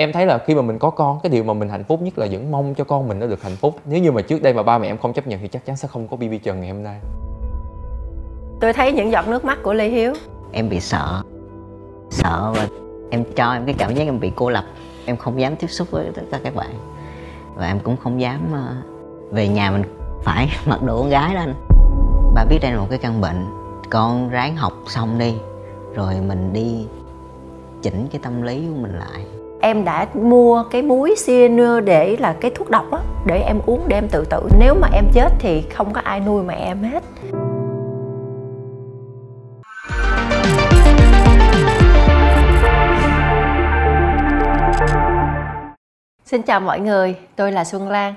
em thấy là khi mà mình có con cái điều mà mình hạnh phúc nhất là vẫn mong cho con mình nó được hạnh phúc. Nếu như mà trước đây mà ba mẹ em không chấp nhận thì chắc chắn sẽ không có bb trần ngày hôm nay. Tôi thấy những giọt nước mắt của lê hiếu. Em bị sợ. Sợ và em cho em cái cảm giác em bị cô lập. Em không dám tiếp xúc với tất cả các bạn. Và em cũng không dám ờ, về nhà mình phải mặc đồ con gái đó anh. Ba biết đây là một cái căn bệnh. Con ráng học xong đi rồi mình đi chỉnh cái tâm lý của mình lại em đã mua cái muối cyanur để là cái thuốc độc á để em uống để em tự tử nếu mà em chết thì không có ai nuôi mẹ em hết Xin chào mọi người, tôi là Xuân Lan.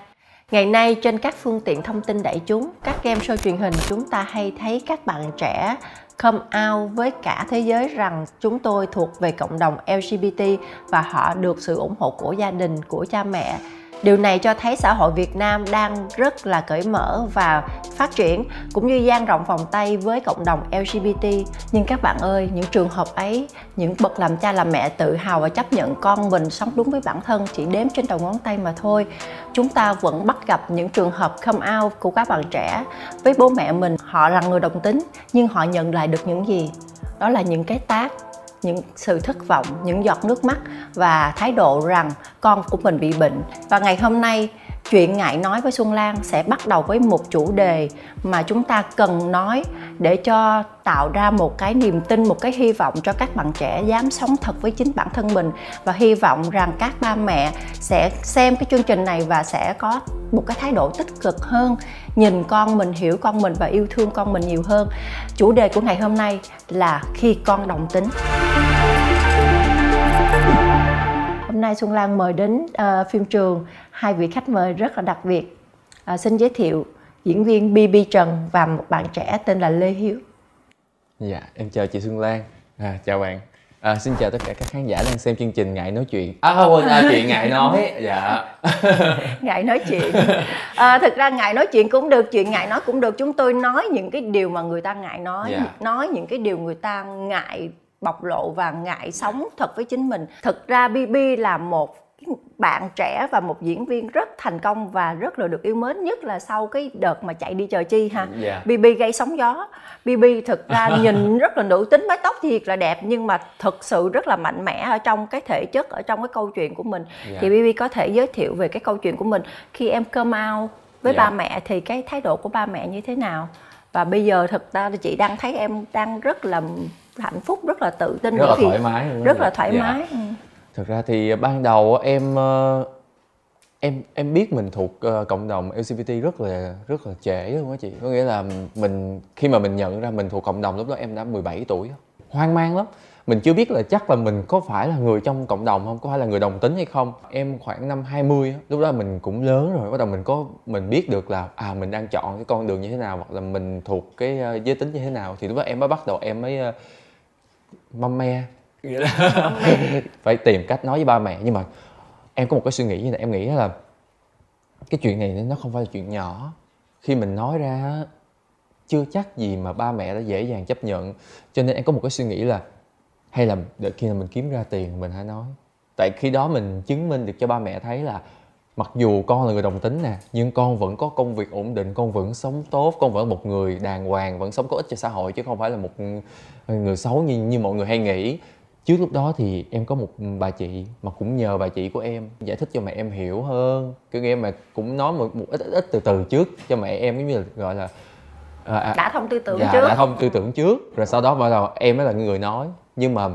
Ngày nay trên các phương tiện thông tin đại chúng, các game show truyền hình chúng ta hay thấy các bạn trẻ come out với cả thế giới rằng chúng tôi thuộc về cộng đồng LGBT và họ được sự ủng hộ của gia đình, của cha mẹ. Điều này cho thấy xã hội Việt Nam đang rất là cởi mở và phát triển cũng như dang rộng vòng tay với cộng đồng LGBT. Nhưng các bạn ơi, những trường hợp ấy, những bậc làm cha làm mẹ tự hào và chấp nhận con mình sống đúng với bản thân chỉ đếm trên đầu ngón tay mà thôi. Chúng ta vẫn bắt gặp những trường hợp come out của các bạn trẻ với bố mẹ mình, họ là người đồng tính nhưng họ nhận lại được những gì? Đó là những cái tác những sự thất vọng, những giọt nước mắt và thái độ rằng con của mình bị bệnh. Và ngày hôm nay chuyện ngại nói với xuân lan sẽ bắt đầu với một chủ đề mà chúng ta cần nói để cho tạo ra một cái niềm tin, một cái hy vọng cho các bạn trẻ dám sống thật với chính bản thân mình. Và hy vọng rằng các ba mẹ sẽ xem cái chương trình này và sẽ có một cái thái độ tích cực hơn, nhìn con mình, hiểu con mình và yêu thương con mình nhiều hơn. Chủ đề của ngày hôm nay là khi con đồng tính hôm nay xuân lan mời đến uh, phim trường hai vị khách mời rất là đặc biệt. Uh, xin giới thiệu diễn viên bb trần và một bạn trẻ tên là lê hiếu. Dạ em chào chị xuân lan. À, chào bạn. À, xin chào tất cả các khán giả đang xem chương trình ngại nói chuyện. À quên à, chuyện ngại nói. Dạ. Ngại nói chuyện. À, thực ra ngại nói chuyện cũng được chuyện ngại nói cũng được. Chúng tôi nói những cái điều mà người ta ngại nói. Dạ. nói những cái điều người ta ngại bộc lộ và ngại sống thật với chính mình thực ra bb là một bạn trẻ và một diễn viên rất thành công và rất là được yêu mến nhất là sau cái đợt mà chạy đi chờ chi ha yeah. Dạ. bb gây sóng gió bb thực ra nhìn rất là nữ tính mái tóc thiệt là đẹp nhưng mà thực sự rất là mạnh mẽ ở trong cái thể chất ở trong cái câu chuyện của mình yeah. Dạ. thì bb có thể giới thiệu về cái câu chuyện của mình khi em come out với yeah. ba mẹ thì cái thái độ của ba mẹ như thế nào và bây giờ thực ra chị đang thấy em đang rất là hạnh phúc rất là tự tin rất là thoải mái rất là thoải dạ. mái ừ. thực ra thì ban đầu em ờ, em em biết mình thuộc uh, cộng đồng LGBT rất là rất là trễ luôn á chị. Có nghĩa là mình khi mà mình nhận ra mình thuộc cộng đồng lúc đó em đã 17 tuổi hoang mang lắm. Mình chưa biết là chắc là mình có phải là người trong cộng đồng không có phải là người đồng tính hay không. Em khoảng năm 20 lúc đó mình cũng lớn rồi bắt đầu mình có mình biết được là à mình đang chọn cái con đường như thế nào hoặc là mình thuộc cái uh, giới tính như thế nào. Thì lúc đó em mới bắt đầu em mới mâm me. Phải tìm cách nói với ba mẹ nhưng mà em có một cái suy nghĩ như này em nghĩ là cái chuyện này nó không phải là chuyện nhỏ. Khi mình nói ra chưa chắc gì mà ba mẹ đã dễ dàng chấp nhận. Cho nên em có một cái suy nghĩ là hay là đợi khi nào mình kiếm ra tiền mình hãy nói. Tại khi đó mình chứng minh được cho ba mẹ thấy là mặc dù con là người đồng tính nè nhưng con vẫn có công việc ổn định con vẫn sống tốt con vẫn một người đàng hoàng vẫn sống có ích cho xã hội chứ không phải là một người xấu như như mọi người hay nghĩ. Trước lúc đó thì em có một bà chị mà cũng nhờ bà chị của em giải thích cho mẹ em hiểu hơn. Kiểu em mà cũng nói một, một ít, ít ít từ từ trước cho mẹ em giống như là gọi là à, à, đã thông tư tưởng dạ, trước. đã thông tư tưởng trước. Rồi sau đó bắt đầu em mới là người nói. Nhưng mà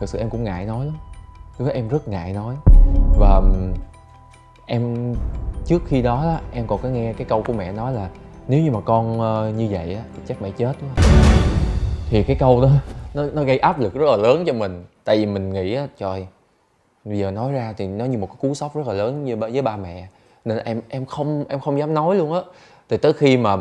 thực sự em cũng ngại nói lắm. Lúc đó em rất ngại nói. Và em trước khi đó em còn có nghe cái câu của mẹ nói là nếu như mà con ờ, như vậy á thì chắc mẹ chết quá thì cái câu đó nó nó gây áp lực rất là lớn cho mình. Tại vì mình nghĩ á trời bây giờ nói ra thì nó như một cái cú sốc rất là lớn như với ba mẹ. Nên em em không em không dám nói luôn á. Từ tới khi mà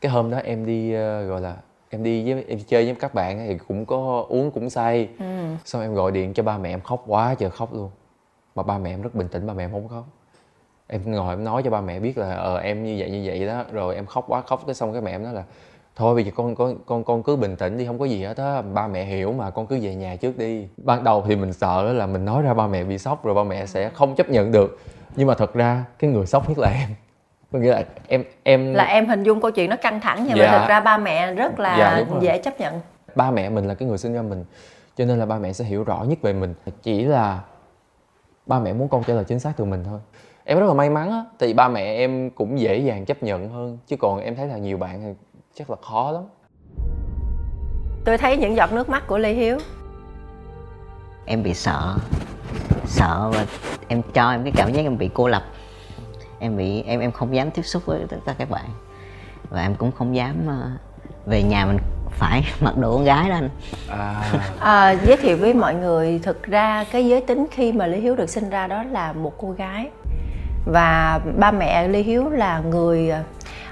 cái hôm đó em đi uh, gọi là em đi với em chơi với các bạn thì cũng có uống cũng say. Ừ. xong em gọi điện cho ba mẹ em khóc quá trời khóc luôn. Mà ba mẹ em rất bình tĩnh ba mẹ em không khóc em ngồi em nói cho ba mẹ biết là ờ em như vậy như vậy đó. Rồi em khóc quá khóc tới xong cái mẹ em nói là thôi bây giờ con con con con cứ bình tĩnh đi không có gì hết á. Ba mẹ hiểu mà con cứ về nhà trước đi. Ban đầu thì mình sợ là mình nói ra ba mẹ bị sốc rồi ba mẹ sẽ không chấp nhận được. Nhưng mà thật ra cái người sốc nhất là em. Có nghĩa là em em là em hình dung câu chuyện nó căng thẳng nhưng Dạ. mà thực ra ba mẹ rất là Dạ, dễ chấp nhận. Ba mẹ mình là cái người sinh ra mình cho nên là ba mẹ sẽ hiểu rõ nhất về mình. Chỉ là ba mẹ muốn con trả lời chính xác từ mình thôi em rất là may mắn á thì ba mẹ em cũng dễ dàng chấp nhận hơn chứ còn em thấy là nhiều bạn thì chắc là khó lắm. Tôi thấy những giọt nước mắt của lê hiếu. Em bị sợ sợ và em cho em cái cảm giác em bị cô lập. Em bị em em không dám tiếp xúc với tất cả các bạn. Và em cũng không dám ờ, về nhà mình phải mặc đồ con gái đó anh. À. À, giới thiệu với mọi người thực ra cái giới tính khi mà lê hiếu được sinh ra đó là một cô gái và ba mẹ lê hiếu là người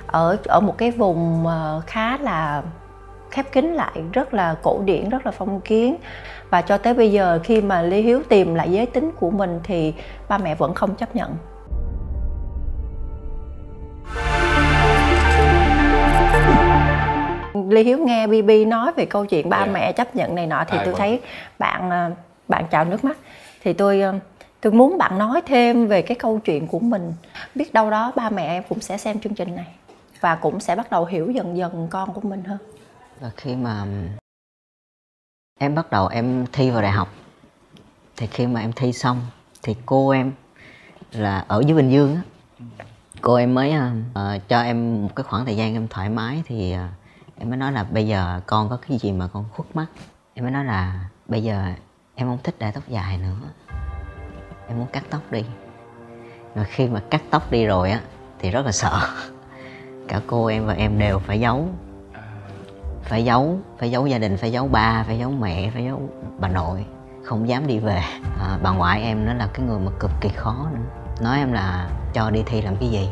ở ở một cái vùng ờ, khá là khép kín lại rất là cổ điển rất là phong kiến và cho tới bây giờ khi mà lê hiếu tìm lại giới tính của mình thì ba mẹ vẫn không chấp nhận Lê Hiếu nghe BB nói về câu chuyện ba Dạ. mẹ chấp nhận này nọ thì À, tôi vâng. thấy bạn ờ, bạn trào nước mắt thì tôi ờ, tôi muốn bạn nói thêm về cái câu chuyện của mình. Biết đâu đó ba mẹ em cũng sẽ xem chương trình này và cũng sẽ bắt đầu hiểu dần dần con của mình hơn. Và khi mà em bắt đầu em thi vào đại học thì khi mà em thi xong thì cô em là ở dưới bình dương á. Cô em mới uh, cho em một cái khoảng thời gian em thoải mái thì uh, em mới nói là bây giờ con có cái gì mà con khuất mắt. Em mới nói là bây giờ em không thích để tóc dài nữa em muốn cắt tóc đi. Rồi khi mà cắt tóc đi rồi á thì rất là sợ. Cả cô em và em đều phải giấu. Phải giấu phải giấu gia đình phải giấu ba phải giấu mẹ phải giấu bà nội. Không dám đi về. À, bà ngoại em nó là cái người mà cực kỳ khó nữa. Nói em là cho đi thi làm cái gì?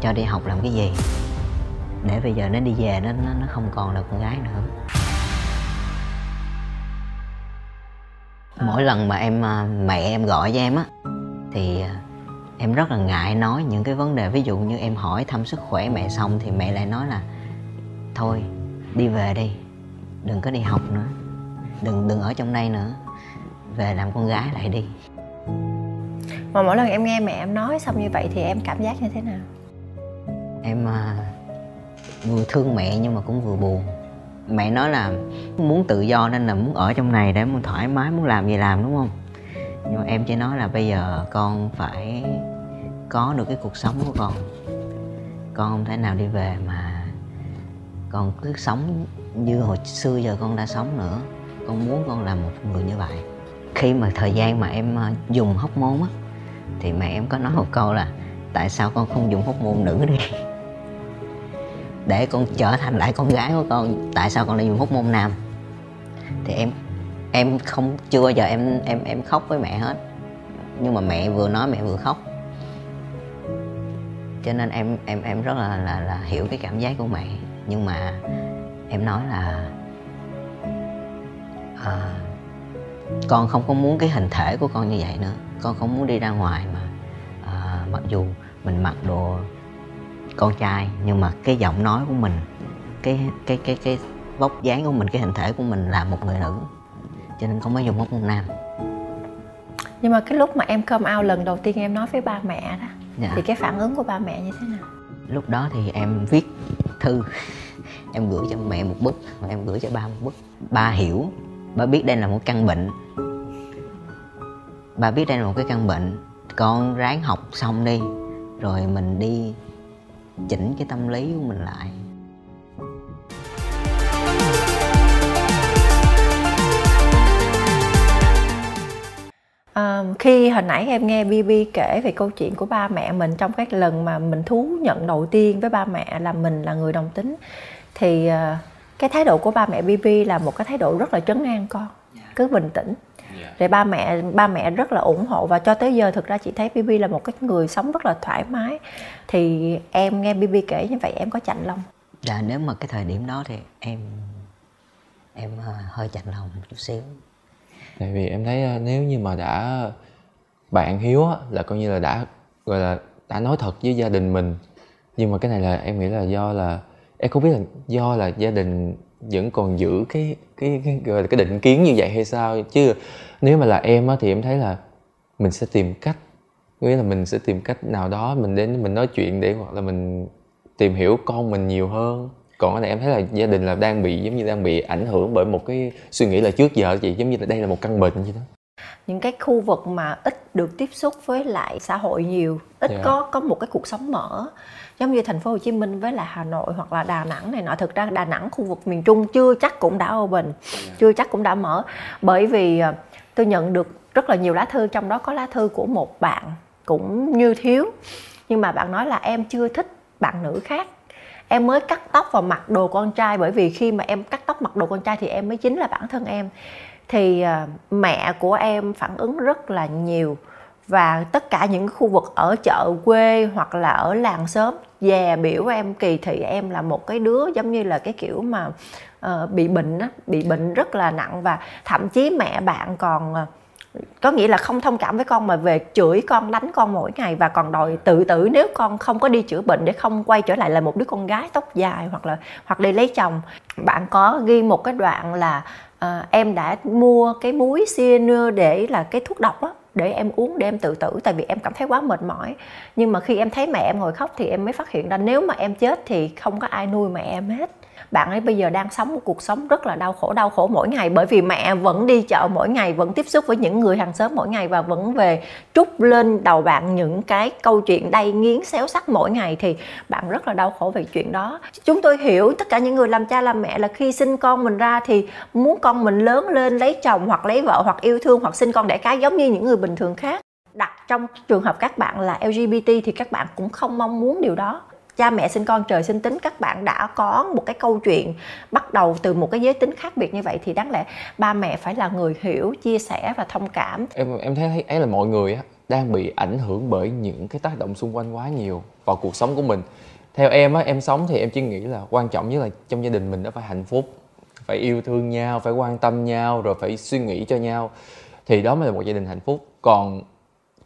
Cho đi học làm cái gì? Để bây giờ nó đi về nó nó, nó không còn là con gái nữa. Mỗi lần mà em à, mẹ em gọi cho em á thì à, em rất là ngại nói những cái vấn đề. Ví dụ như em hỏi thăm sức khỏe mẹ xong thì mẹ lại nói là thôi đi về đi đừng có đi học nữa đừng đừng ở trong đây nữa về làm con gái lại đi. Mà mỗi lần em nghe mẹ em nói xong như vậy thì em cảm giác như thế nào? Em à, vừa thương mẹ nhưng mà cũng vừa buồn mẹ nói là muốn tự do nên là muốn ở trong này để muốn thoải mái, muốn làm gì làm, đúng không? Nhưng mà em chỉ nói là bây giờ con phải có được cái cuộc sống của con. Con không thể nào đi về mà con cứ sống như hồi xưa giờ con đã sống nữa. Con muốn con là một người như vậy. Khi mà thời gian mà em ờ, dùng hóc môn á, thì mẹ em có nói một câu là tại sao con không dùng hóc môn nữ đi? Để con trở thành lại con gái của con tại sao con lại dùng hút môn nam? Thì em em không chưa bao giờ em em em khóc với mẹ hết. Nhưng mà mẹ vừa nói mẹ vừa khóc. Cho nên em em em rất là là là hiểu cái cảm giác của mẹ. Nhưng mà em nói là à, con không có muốn cái hình thể của con như vậy nữa. Con không muốn đi ra ngoài mà à, mặc dù mình mặc đồ con trai nhưng mà cái giọng nói của mình cái cái cái cái vóc dáng của mình cái hình thể của mình là một người nữ. Cho nên không có dùng hóc môn nam. Nhưng mà cái lúc mà em come out lần đầu tiên em nói với ba mẹ đó dạ. thì cái phản ứng của ba mẹ như thế nào? Lúc đó thì em viết thư em gửi cho mẹ một bức và em gửi cho ba một bức. Ba hiểu ba biết đây là một căn bệnh. Ba biết đây là một cái căn bệnh. Con ráng học xong đi rồi mình đi chỉnh cái tâm lý của mình lại. À, khi hồi nãy em nghe BB kể về câu chuyện của ba mẹ mình trong cái lần mà mình thú nhận đầu tiên với ba mẹ là mình là người đồng tính thì à, cái thái độ của ba mẹ BB là một cái thái độ rất là trấn an con cứ bình tĩnh rồi ba mẹ ba mẹ rất là ủng hộ và cho tới giờ thực ra chị thấy BB là một cái người sống rất là thoải mái. Thì em nghe BB kể như vậy em có chạnh lòng? Dạ nếu mà cái thời điểm đó thì em em ờ, hơi chạnh lòng một chút xíu. Tại vì em thấy ờ, nếu như mà đã bạn hiếu á, là coi như là đã gọi là đã nói thật với gia đình mình. Nhưng mà cái này là em nghĩ là do là em không biết là do là gia đình vẫn còn giữ cái cái, cái gọi là cái định kiến như vậy hay sao chứ nếu mà là em á thì em thấy là mình sẽ tìm cách nghĩa là mình sẽ tìm cách nào đó mình đến mình nói chuyện để hoặc là mình tìm hiểu con mình nhiều hơn còn cái này em thấy là gia đình là đang bị giống như đang bị ảnh hưởng bởi một cái suy nghĩ là trước giờ chị giống như là đây là một căn bệnh vậy đó những cái khu vực mà ít được tiếp xúc với lại xã hội nhiều ít yeah. Dạ. có có một cái cuộc sống mở giống như thành phố Hồ Chí Minh với là Hà Nội hoặc là Đà Nẵng này nọ. Thực ra Đà Nẵng khu vực miền Trung chưa chắc cũng đã open yeah. Dạ. chưa chắc cũng đã mở. Bởi vì ờ, tôi nhận được rất là nhiều lá thư trong đó có lá thư của một bạn cũng như thiếu. Nhưng mà bạn nói là em chưa thích bạn nữ khác. Em mới cắt tóc và mặc đồ con trai bởi vì khi mà em cắt tóc mặc đồ con trai thì em mới chính là bản thân em. Thì uh, mẹ của em phản ứng rất là nhiều và tất cả những khu vực ở chợ quê hoặc là ở làng xóm dè biểu em kỳ thị em là một cái đứa giống như là cái kiểu mà uh, bị bệnh á bị bệnh rất là nặng và thậm chí mẹ bạn còn uh, có nghĩa là không thông cảm với con mà về chửi con đánh con mỗi ngày và còn đòi tự tử nếu con không có đi chữa bệnh để không quay trở lại là một đứa con gái tóc dài hoặc là hoặc đi lấy chồng. Bạn có ghi một cái đoạn là uh, em đã mua cái muối cyanur để là cái thuốc độc á để em uống, để em tự tử, tại vì em cảm thấy quá mệt mỏi. Nhưng mà khi em thấy mẹ em ngồi khóc thì em mới phát hiện ra nếu mà em chết thì không có ai nuôi mẹ em hết bạn ấy bây giờ đang sống một cuộc sống rất là đau khổ đau khổ mỗi ngày. Bởi vì mẹ vẫn đi chợ mỗi ngày, vẫn tiếp xúc với những người hàng xóm mỗi ngày và vẫn về trút lên đầu bạn những cái câu chuyện đầy nghiến, xéo sắc mỗi ngày thì bạn rất là đau khổ về chuyện đó. Chúng tôi hiểu tất cả những người làm cha làm mẹ là khi sinh con mình ra thì muốn con mình lớn lên, lấy chồng hoặc lấy vợ hoặc yêu thương hoặc sinh con đẻ cái giống như những người bình thường khác. Đặt trong trường hợp các bạn là LGBT thì các bạn cũng không mong muốn điều đó cha mẹ sinh con, trời sinh tính, các bạn đã có một cái câu chuyện bắt đầu từ một cái giới tính khác biệt như vậy thì đáng lẽ ba mẹ phải là người hiểu, chia sẻ và thông cảm. Em em thấy ấy là mọi người á, đang bị ảnh hưởng bởi những cái tác động xung quanh quá nhiều vào cuộc sống của mình. Theo em á, em sống thì em chỉ nghĩ là quan trọng nhất là trong gia đình mình nó phải hạnh phúc, phải yêu thương nhau, phải quan tâm nhau, rồi phải suy nghĩ cho nhau. Thì đó mới là một gia đình hạnh phúc. Còn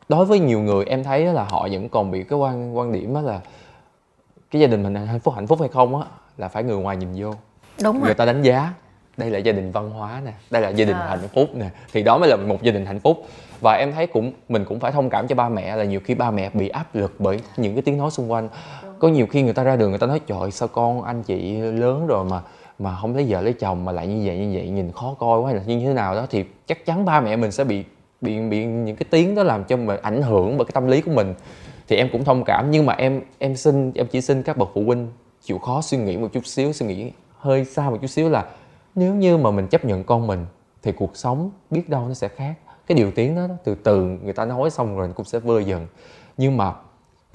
đối với nhiều người, em thấy là họ vẫn còn bị cái quan quan điểm đó là cái gia đình mình hạnh phúc hạnh phúc hay không á là phải người ngoài nhìn vô. Đúng người ta đánh giá đây là gia đình văn hóa nè đây là gia đình à. hạnh phúc nè thì đó mới là một gia đình hạnh phúc. Và em thấy cũng mình cũng phải thông cảm cho ba mẹ là nhiều khi ba mẹ bị áp lực bởi những cái tiếng nói xung quanh. Có nhiều khi người ta ra đường người ta nói trời sao con anh chị lớn rồi mà mà không lấy vợ lấy chồng mà lại như vậy như vậy nhìn khó coi quá hay là như thế nào đó. Thì chắc chắn ba mẹ mình sẽ bị bị bị những cái tiếng đó làm cho mình ảnh hưởng bởi cái tâm lý của mình thì em cũng thông cảm nhưng mà em em xin em chỉ xin các bậc phụ huynh chịu khó suy nghĩ một chút xíu suy nghĩ hơi xa một chút xíu là nếu như mà mình chấp nhận con mình thì cuộc sống biết đâu nó sẽ khác. Cái điều tiếng đó từ từ người ta nói xong rồi cũng sẽ vơi dần. Nhưng mà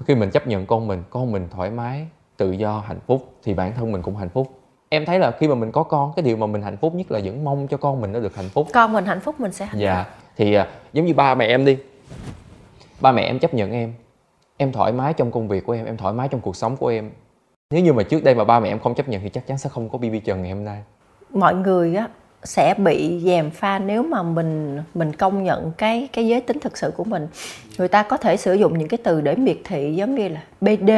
khi mình chấp nhận con mình con mình thoải mái tự do hạnh phúc thì bản thân mình cũng hạnh phúc. Em thấy là khi mà mình có con cái điều mà mình hạnh phúc nhất là vẫn mong cho con mình nó được hạnh phúc. Con mình hạnh phúc mình sẽ hạnh dạ. thì à, giống như ba mẹ em đi. Ba mẹ em chấp nhận em em thoải mái trong công việc của em em thoải mái trong cuộc sống của em nếu như mà trước đây mà ba mẹ em không chấp nhận thì chắc chắn sẽ không có bb trần ngày hôm nay mọi người á sẽ bị dèm pha nếu mà mình mình công nhận cái cái giới tính thực sự của mình người ta có thể sử dụng những cái từ để miệt thị giống như là bd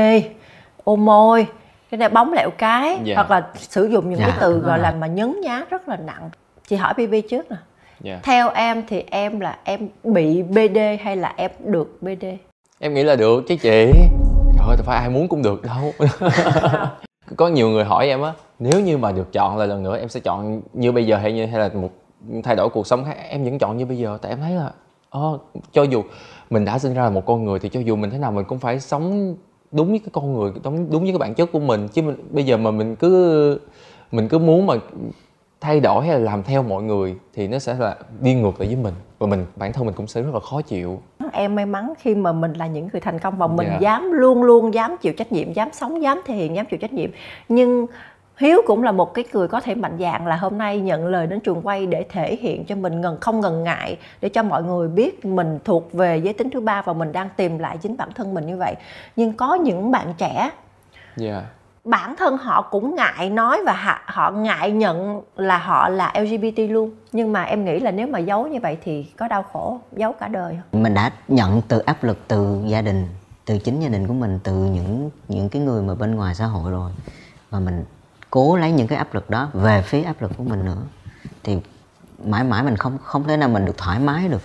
ô môi cái này bóng lẹo cái yeah. Dạ. hoặc là sử dụng những yeah, cái dạ, từ gọi là mà nhấn nhá rất là nặng chị hỏi bb trước nè yeah. Dạ. theo em thì em là em bị bd hay là em được bd em nghĩ là được chứ chị. Trời phải ai muốn cũng được đâu. Có nhiều người hỏi em á nếu như mà được chọn lại lần nữa em sẽ chọn như bây giờ hay như hay là một thay đổi cuộc sống khác? Em vẫn chọn như bây giờ tại em thấy là oh, cho dù mình đã sinh ra là một con người thì cho dù mình thế nào mình cũng phải sống đúng với cái con người đúng đúng với cái bản chất của mình. Chứ mình, bây giờ mà mình cứ mình cứ muốn mà thay đổi hay là làm theo mọi người thì nó sẽ là đi ngược lại với mình. Và mình bản thân mình cũng sẽ rất là khó chịu em may mắn khi mà mình là những người thành công và mình yeah. Dạ. dám luôn luôn dám chịu trách nhiệm dám sống dám thể hiện dám chịu trách nhiệm nhưng Hiếu cũng là một cái người có thể mạnh dạn là hôm nay nhận lời đến trường quay để thể hiện cho mình ngần không ngần ngại để cho mọi người biết mình thuộc về giới tính thứ ba và mình đang tìm lại chính bản thân mình như vậy. Nhưng có những bạn trẻ yeah dạ bản thân họ cũng ngại nói và họ ngại nhận là họ là LGBT luôn. Nhưng mà em nghĩ là nếu mà giấu như vậy thì có đau khổ giấu cả đời không? Mình đã nhận từ áp lực từ gia đình, từ chính gia đình của mình, từ những những cái người mà bên ngoài xã hội rồi. Và mình cố lấy những cái áp lực đó về phía áp lực của mình nữa. Thì mãi mãi mình không không thể nào mình được thoải mái được.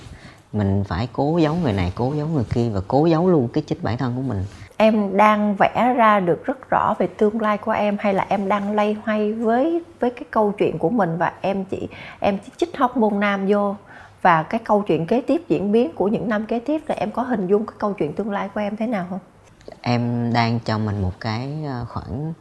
Mình phải cố giấu người này, cố giấu người kia và cố giấu luôn cái chính bản thân của mình em đang vẽ ra được rất rõ về tương lai của em hay là em đang lay hoay với với cái câu chuyện của mình và em chỉ em chỉ chích hóc môn nam vô? Và cái câu chuyện kế tiếp diễn biến của những năm kế tiếp là em có hình dung cái câu chuyện tương lai của em thế nào không? Em đang cho mình một cái ờ, khoảng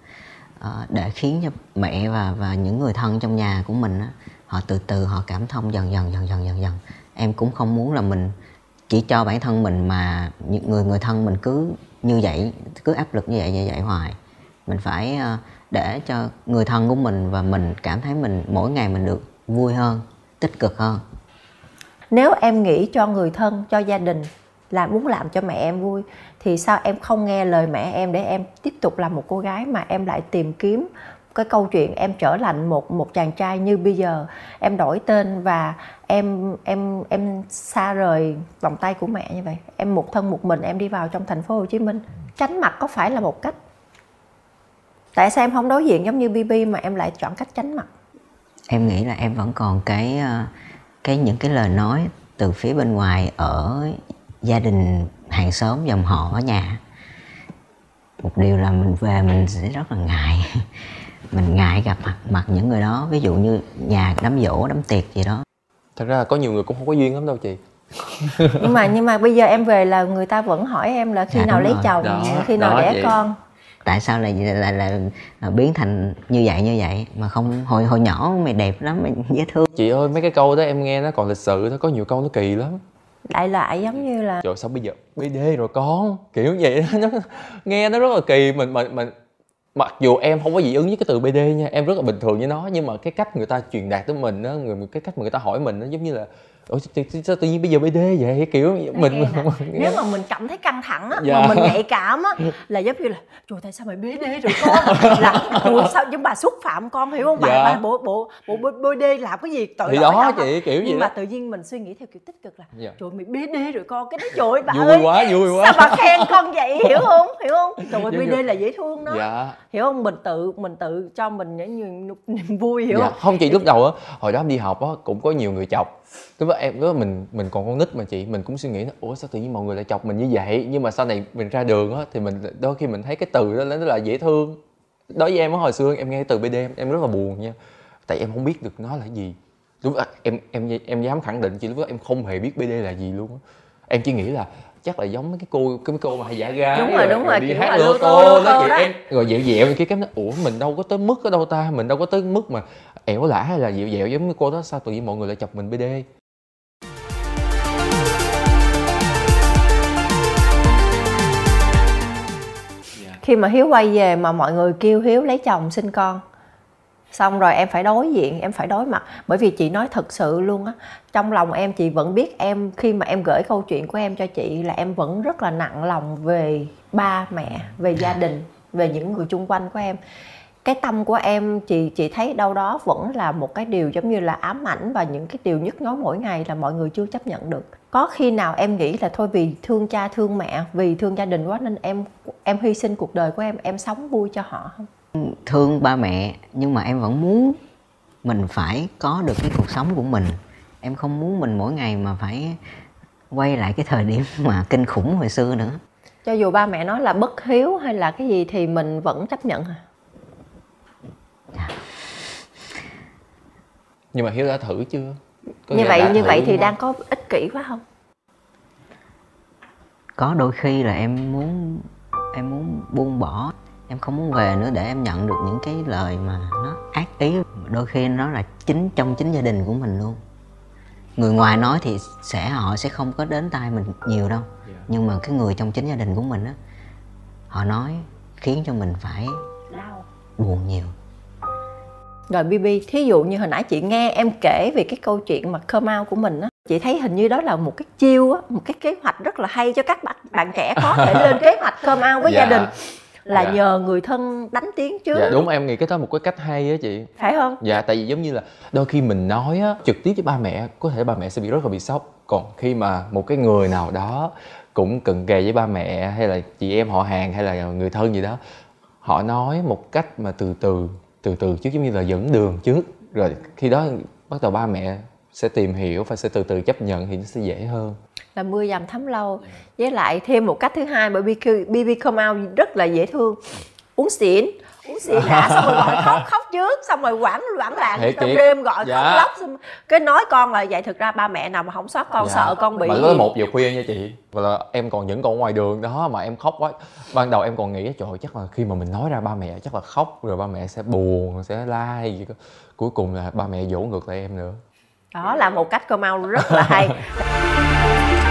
ờ, để khiến cho mẹ và và những người thân trong nhà của mình họ từ từ họ cảm thông dần dần dần dần dần dần. Em cũng không muốn là mình chỉ cho bản thân mình mà những người người thân mình cứ như vậy, cứ áp lực như vậy như vậy hoài. Mình phải ờ, để cho người thân của mình và mình cảm thấy mình, mỗi ngày mình được vui hơn, tích cực hơn. Nếu em nghĩ cho người thân, cho gia đình là muốn làm cho mẹ em vui, thì sao em không nghe lời mẹ em để em tiếp tục làm một cô gái mà em lại tìm kiếm cái câu chuyện em trở thành một một chàng trai như bây giờ, em đổi tên và em em em xa rời vòng tay của mẹ như vậy. Em một thân một mình em đi vào trong thành phố Hồ Chí Minh. Tránh mặt có phải là một cách? Tại sao em không đối diện giống như BB mà em lại chọn cách tránh mặt? Em nghĩ là em vẫn còn cái ờ, cái những cái lời nói từ phía bên ngoài ở gia đình hàng xóm, dòng họ, ở nhà. Một điều là mình về mình sẽ rất là ngại mình ngại gặp mặt mặt những người đó ví dụ như nhà đám dỗ đám tiệc gì đó. Thật ra có nhiều người cũng không có duyên lắm đâu chị. Nhưng mà nhưng mà bây giờ em về là người ta vẫn hỏi em là khi Dạ, nào lấy rồi. chồng Đó, khi nào đó đẻ con? Tại sao lại là, là, là biến thành như vậy như vậy? Mà không hồi hồi nhỏ mày đẹp lắm mày dễ thương. Chị ơi mấy cái câu đó em nghe nó còn lịch sự nó có nhiều câu nó kỳ lắm. Đại loại giống như là trời sao bây giờ BD rồi con? Kiểu vậy đó, nó nghe nó rất là kỳ mình mình mình mặc dù em không có dị ứng với cái từ BD nha, em rất là bình thường với nó, nhưng mà cái cách người ta truyền đạt tới mình á, người cái cách mà người ta hỏi mình nó giống như là Ủa, sao, tự nhiên bây giờ BD vậy? Kiểu mình nếu mà mình cảm thấy căng thẳng á Dạ. mà mình nhạy cảm á là giống như là trời tại sao mày đê rồi con? Là trời sao nhưng bà xúc phạm con hiểu không? Bà, Dạ. bà bộ bộ bộ đê làm cái gì? Tội thì đó chị kiểu nhưng mà tự nhiên mình suy nghĩ theo kiểu tích cực là Dạ. trời mày đê rồi con cái đó trời ơi, bà vui ơi quá vui quá. sao bà khen con vậy? Hiểu không? Hiểu không? Trời ơi Dạ, bê dạ. đê là dễ thương đó. Dạ. Hiểu không? Mình tự mình tự cho mình những niềm, niềm vui hiểu dạ. không? Không chị lúc đầu á hồi đó em đi học á cũng có nhiều người chọc lúc đó em lúc đó mình mình còn con nít mà chị mình cũng suy nghĩ là, ủa sao tự nhiên mọi người lại chọc mình như vậy? Nhưng mà sau này mình ra đường á thì mình đôi khi mình thấy cái từ đó nó là dễ thương. Đối với em á hồi xưa em nghe từ BD em, em rất là buồn nha. Tại em không biết được nó là gì. Lúc đó, em em em dám khẳng định chị lúc đó em không hề biết BD là gì luôn á. Em chỉ nghĩ là chắc là giống mấy cái cô cái mấy cô mà hay giả gái Đúng rồi, đúng rồi, đi kiểu hát lô tô, tô chị em rồi dẹo dẹo cái cái nó ủa mình đâu có tới mức ở đâu ta? Mình đâu có tới mức mà ẻo lả hay là dịu dẹo giống như cô đó sao tự nhiên mọi người lại chọc mình BD khi mà hiếu quay về mà mọi người kêu hiếu lấy chồng sinh con xong rồi em phải đối diện, em phải đối mặt. Bởi vì chị nói thật sự luôn á, trong lòng em chị vẫn biết em, khi mà em gửi câu chuyện của em cho chị là em vẫn rất là nặng lòng về ba mẹ, về gia đình, về những người chung quanh của em. Cái tâm của em, chị chị thấy đâu đó vẫn là một cái điều giống như là ám ảnh và những cái điều nhức nhối mỗi ngày là mọi người chưa chấp nhận được. Có khi nào em nghĩ là thôi vì thương cha, thương mẹ, vì thương gia đình quá nên em em hy sinh cuộc đời của em em sống vui cho họ không? Thương ba mẹ nhưng mà em vẫn muốn mình phải có được cái cuộc sống của mình. Em không muốn mình mỗi ngày mà phải quay lại cái thời điểm mà kinh khủng hồi xưa nữa. Cho dù ba mẹ nói là bất hiếu hay là cái gì thì mình vẫn chấp nhận hả? Nhưng mà hiếu đã thử chưa? Có như vậy như vậy thì đúng đang không? có ích kỷ quá không? Có đôi khi là em muốn em muốn buông bỏ em không muốn về nữa để em nhận được những cái lời mà nó ác ý. Đôi khi nó là chính trong chính gia đình của mình luôn. Người ngoài nói thì sẽ họ sẽ không có đến tai mình nhiều đâu. Dạ. nhưng mà cái người trong chính gia đình của mình á họ nói khiến cho mình phải đau buồn nhiều. Rồi bb thí dụ như hồi nãy chị nghe em kể về cái câu chuyện mà come out của mình á chị thấy hình như đó là một cái chiêu á một cái kế hoạch rất là hay cho các bạn bạn trẻ có thể lên kế hoạch come out với Dạ. gia đình là Dạ. nhờ người thân đánh tiếng trước. Dạ đúng em nghĩ cái đó một cái cách hay á chị. Phải không? Dạ tại vì giống như là đôi khi mình nói á trực tiếp với ba mẹ có thể ba mẹ sẽ bị rất là bị sốc. Còn khi mà một cái người nào đó cũng cận kề với ba mẹ hay là chị em họ hàng hay là người thân gì đó họ nói một cách mà từ từ từ từ trước giống như là dẫn đường trước. Rồi khi đó bắt đầu ba mẹ sẽ tìm hiểu và sẽ từ từ chấp nhận thì nó sẽ dễ hơn là mưa dầm thấm lâu. Với lại thêm một cách thứ hai bởi BB, BB come out rất là dễ thương. Uống xỉn. Uống xỉn đã xong rồi gọi khóc khóc trước xong rồi quảng quảng lạng Thiệt, trong đêm gọi Dạ. khóc lóc xong cái nói con là vậy thực ra ba mẹ nào mà không sót con Dạ. sợ con bị. Mà đó một giờ khuya nha chị. Và là em còn vẫn còn ngoài đường đó mà em khóc quá. Ban đầu em còn nghĩ trời ơi, chắc là khi mà mình nói ra ba mẹ chắc là khóc rồi ba mẹ sẽ buồn sẽ la hay gì đó. cuối cùng là ba mẹ dỗ ngược lại em nữa. Đó là một cách come out rất là hay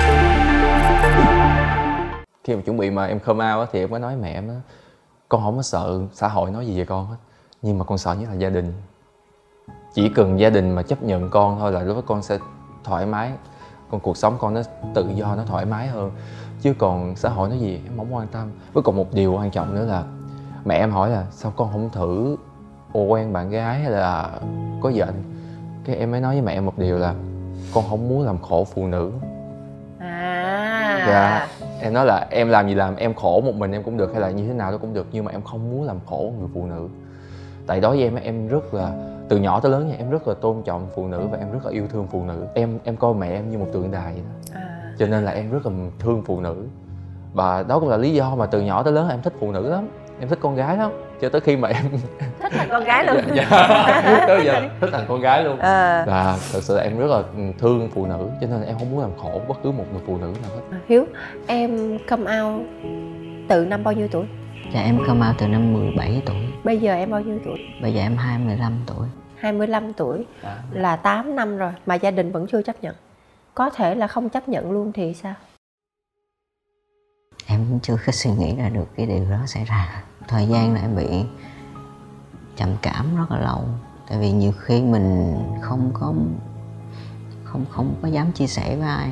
khi mà chuẩn bị mà em come out á, thì em có nói mẹ em á, con không có sợ xã hội nói gì về con hết nhưng mà con sợ nhất là gia đình. Chỉ cần gia đình mà chấp nhận con thôi là lúc đó con sẽ thoải mái con cuộc sống con nó tự do nó thoải mái hơn. Chứ còn xã hội nói gì em không quan tâm. Với còn một điều quan trọng nữa là mẹ em hỏi là sao con không thử ô quen bạn gái hay là có vợ cái em mới nói với mẹ em một điều là con không muốn làm khổ phụ nữ dạ. Em nói là em làm gì làm em khổ một mình em cũng được hay là như thế nào đó cũng được nhưng mà em không muốn làm khổ người phụ nữ. Tại đối với em em rất là từ nhỏ tới lớn nha em rất là tôn trọng phụ nữ và em rất là yêu thương phụ nữ. Em em coi mẹ em như một tượng đài vậy đó. À. cho nên là em rất là thương phụ nữ. Và đó cũng là lý do mà từ nhỏ tới lớn em thích phụ nữ lắm em thích con gái lắm cho tới khi mà em thích là con gái luôn. Dạ, tới giờ thích thành con gái luôn. Ờ. và thật sự là em rất là thương phụ nữ cho nên là em không muốn làm khổ bất cứ một người phụ nữ nào hết. Hiếu em come out từ năm bao nhiêu tuổi? Dạ em come out từ năm 17 tuổi. Bây giờ em bao nhiêu tuổi? Bây giờ em 25 tuổi. 25 tuổi là 8 năm rồi mà gia đình vẫn chưa chấp nhận. Có thể là không chấp nhận luôn thì sao Em cũng chưa có suy nghĩ ra được cái điều đó xảy ra. Thời gian em bị trầm cảm rất là lâu. Tại vì nhiều khi mình không có không không có dám chia sẻ với ai.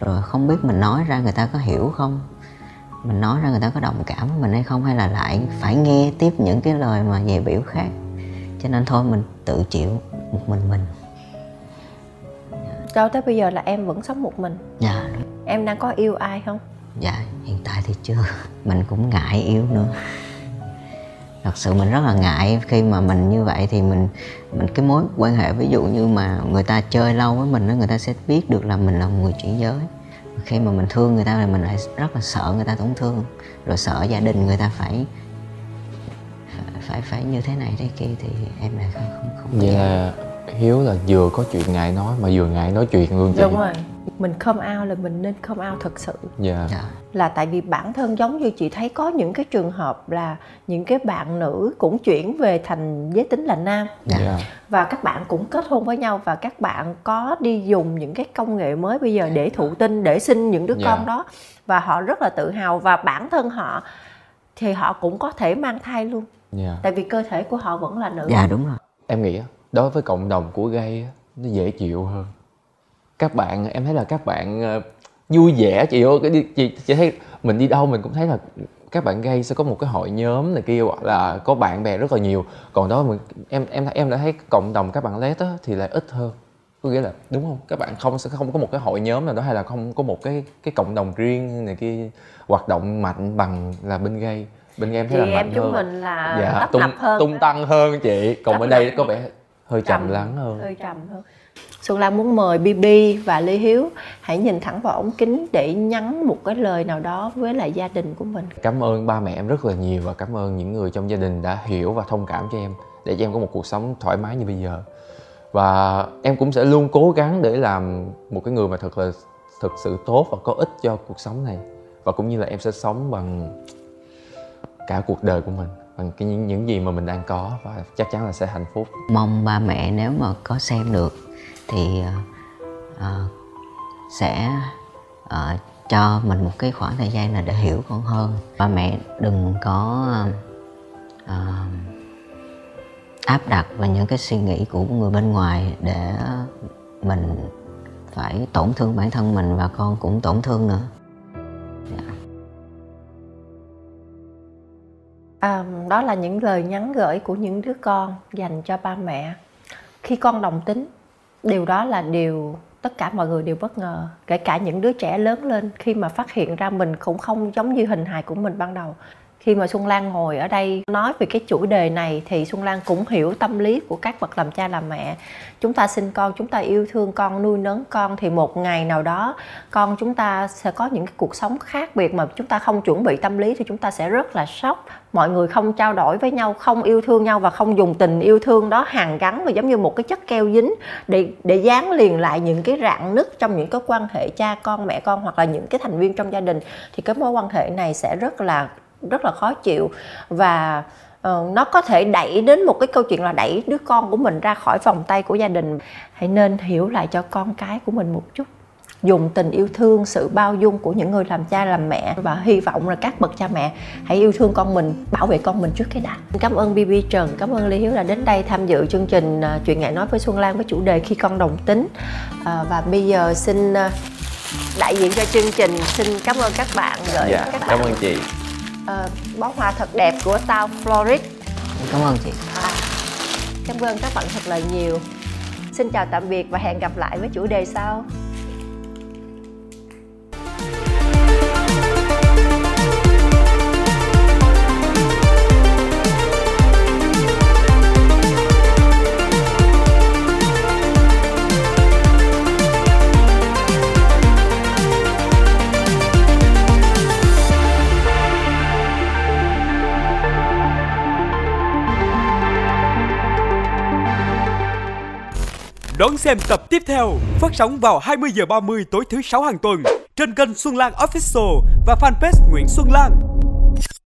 Rồi không biết mình nói ra người ta có hiểu không? Mình nói ra người ta có đồng cảm với mình hay không? Hay là lại phải nghe tiếp những cái lời mà về biểu khác? Cho nên thôi mình tự chịu một mình mình. Cho tới bây giờ là em vẫn sống một mình. Dạ em đang có yêu ai không dạ hiện tại thì chưa. Mình cũng ngại yêu nữa. Thật sự mình rất là ngại khi mà mình như vậy thì mình mình cái mối quan hệ ví dụ như mà người ta chơi lâu với mình đó người ta sẽ biết được là mình là một người chuyển giới. Khi mà mình thương người ta thì mình lại rất là sợ người ta tổn thương rồi sợ gia đình người ta phải phải phải như thế này thế kia thì em lại không không không vậy có là hiếu là vừa có chuyện ngại nói mà vừa ngại nói chuyện luôn chị. Đúng rồi mình come out là mình nên come out thật sự. Dạ. Dạ. Là tại vì bản thân giống như chị thấy có những cái trường hợp là những cái bạn nữ cũng chuyển về thành giới tính là nam. Dạ. Dạ. Và các bạn cũng kết hôn với nhau và các bạn có đi dùng những cái công nghệ mới bây giờ để thụ tinh để sinh những đứa Dạ. con đó. Và họ rất là tự hào và bản thân họ thì họ cũng có thể mang thai luôn. Dạ. Tại vì cơ thể của họ vẫn là nữ. Dạ đúng rồi. Em nghĩ đối với cộng đồng của gay nó dễ chịu hơn các bạn em thấy là các bạn ờ, vui vẻ. Chị ơi cái chị, chị thấy mình đi đâu mình cũng thấy là các bạn gay sẽ có một cái hội nhóm này kia hoặc là có bạn bè rất là nhiều. Còn đó mình em em em đã thấy cộng đồng các bạn lét á thì lại ít hơn. Có nghĩa là đúng không? Các bạn không sẽ không có một cái hội nhóm nào đó hay là không có một cái cái cộng đồng riêng này kia hoạt động mạnh bằng là bên gay. Bên gay em thấy chị là em mạnh chúng hơn. mình là dạ tung hơn. tung tăng hơn chị. Còn Tấp bên đây có vẻ hơi trầm lắng hơn. hơi trầm hơn Xuân Lan muốn mời BB và Lê Hiếu hãy nhìn thẳng vào ống kính để nhắn một cái lời nào đó với lại gia đình của mình. cảm ơn ba mẹ em rất là nhiều và cảm ơn những người trong gia đình đã hiểu và thông cảm cho em để cho em có một cuộc sống thoải mái như bây giờ. Và em cũng sẽ luôn cố gắng để làm một cái người mà thật là thực sự tốt và có ích cho cuộc sống này. Và cũng như là em sẽ sống bằng cả cuộc đời của mình bằng cái những, những gì mà mình đang có và chắc chắn là sẽ hạnh phúc. Mong ba mẹ nếu mà có xem được thì uh, sẽ uh, cho mình một cái khoảng thời gian là để hiểu con hơn. Ba mẹ đừng có uh, áp đặt vào những cái suy nghĩ của người bên ngoài để mình phải tổn thương bản thân mình và con cũng tổn thương nữa. Dạ. À, đó là những lời nhắn gửi của những đứa con dành cho ba mẹ. Khi con đồng tính, điều đó là điều tất cả mọi người đều bất ngờ, kể cả những đứa trẻ lớn lên khi mà phát hiện ra mình cũng không giống như hình hài của mình ban đầu khi mà Xuân Lan ngồi ở đây nói về cái chủ đề này thì Xuân Lan cũng hiểu tâm lý của các bậc làm cha làm mẹ. Chúng ta sinh con, chúng ta yêu thương con, nuôi nấng con thì một ngày nào đó con chúng ta sẽ có những cái cuộc sống khác biệt mà chúng ta không chuẩn bị tâm lý thì chúng ta sẽ rất là sốc. Mọi người không trao đổi với nhau, không yêu thương nhau và không dùng tình yêu thương đó hàn gắn và giống như một cái chất keo dính để để dán liền lại những cái rạn nứt trong những cái quan hệ cha con mẹ con hoặc là những cái thành viên trong gia đình thì cái mối quan hệ này sẽ rất là rất là khó chịu. Và uh, nó có thể đẩy đến một cái câu chuyện là đẩy đứa con của mình ra khỏi vòng tay của gia đình. Hãy nên hiểu lại cho con cái của mình một chút. Dùng tình yêu thương sự bao dung của những người làm cha làm mẹ và hy vọng là các bậc cha mẹ hãy yêu thương con mình bảo vệ con mình trước cái đã. Cảm ơn bb trần cảm ơn lê hiếu là đến đây tham dự chương trình uh, chuyện ngại nói với xuân lan với chủ đề khi con đồng tính. Uh, và bây giờ xin đại diện cho chương trình xin cảm ơn các bạn gửi dạ, các bạn. cảm ơn chị uh, bó hoa thật đẹp của tao Florid cảm ơn chị. À, cảm ơn các bạn thật là nhiều. Xin chào tạm biệt và hẹn gặp lại với chủ đề sau xem tập tiếp theo phát sóng vào 20 giờ 30 tối thứ sáu hàng tuần trên kênh Xuân Lan Official và fanpage Nguyễn Xuân Lan.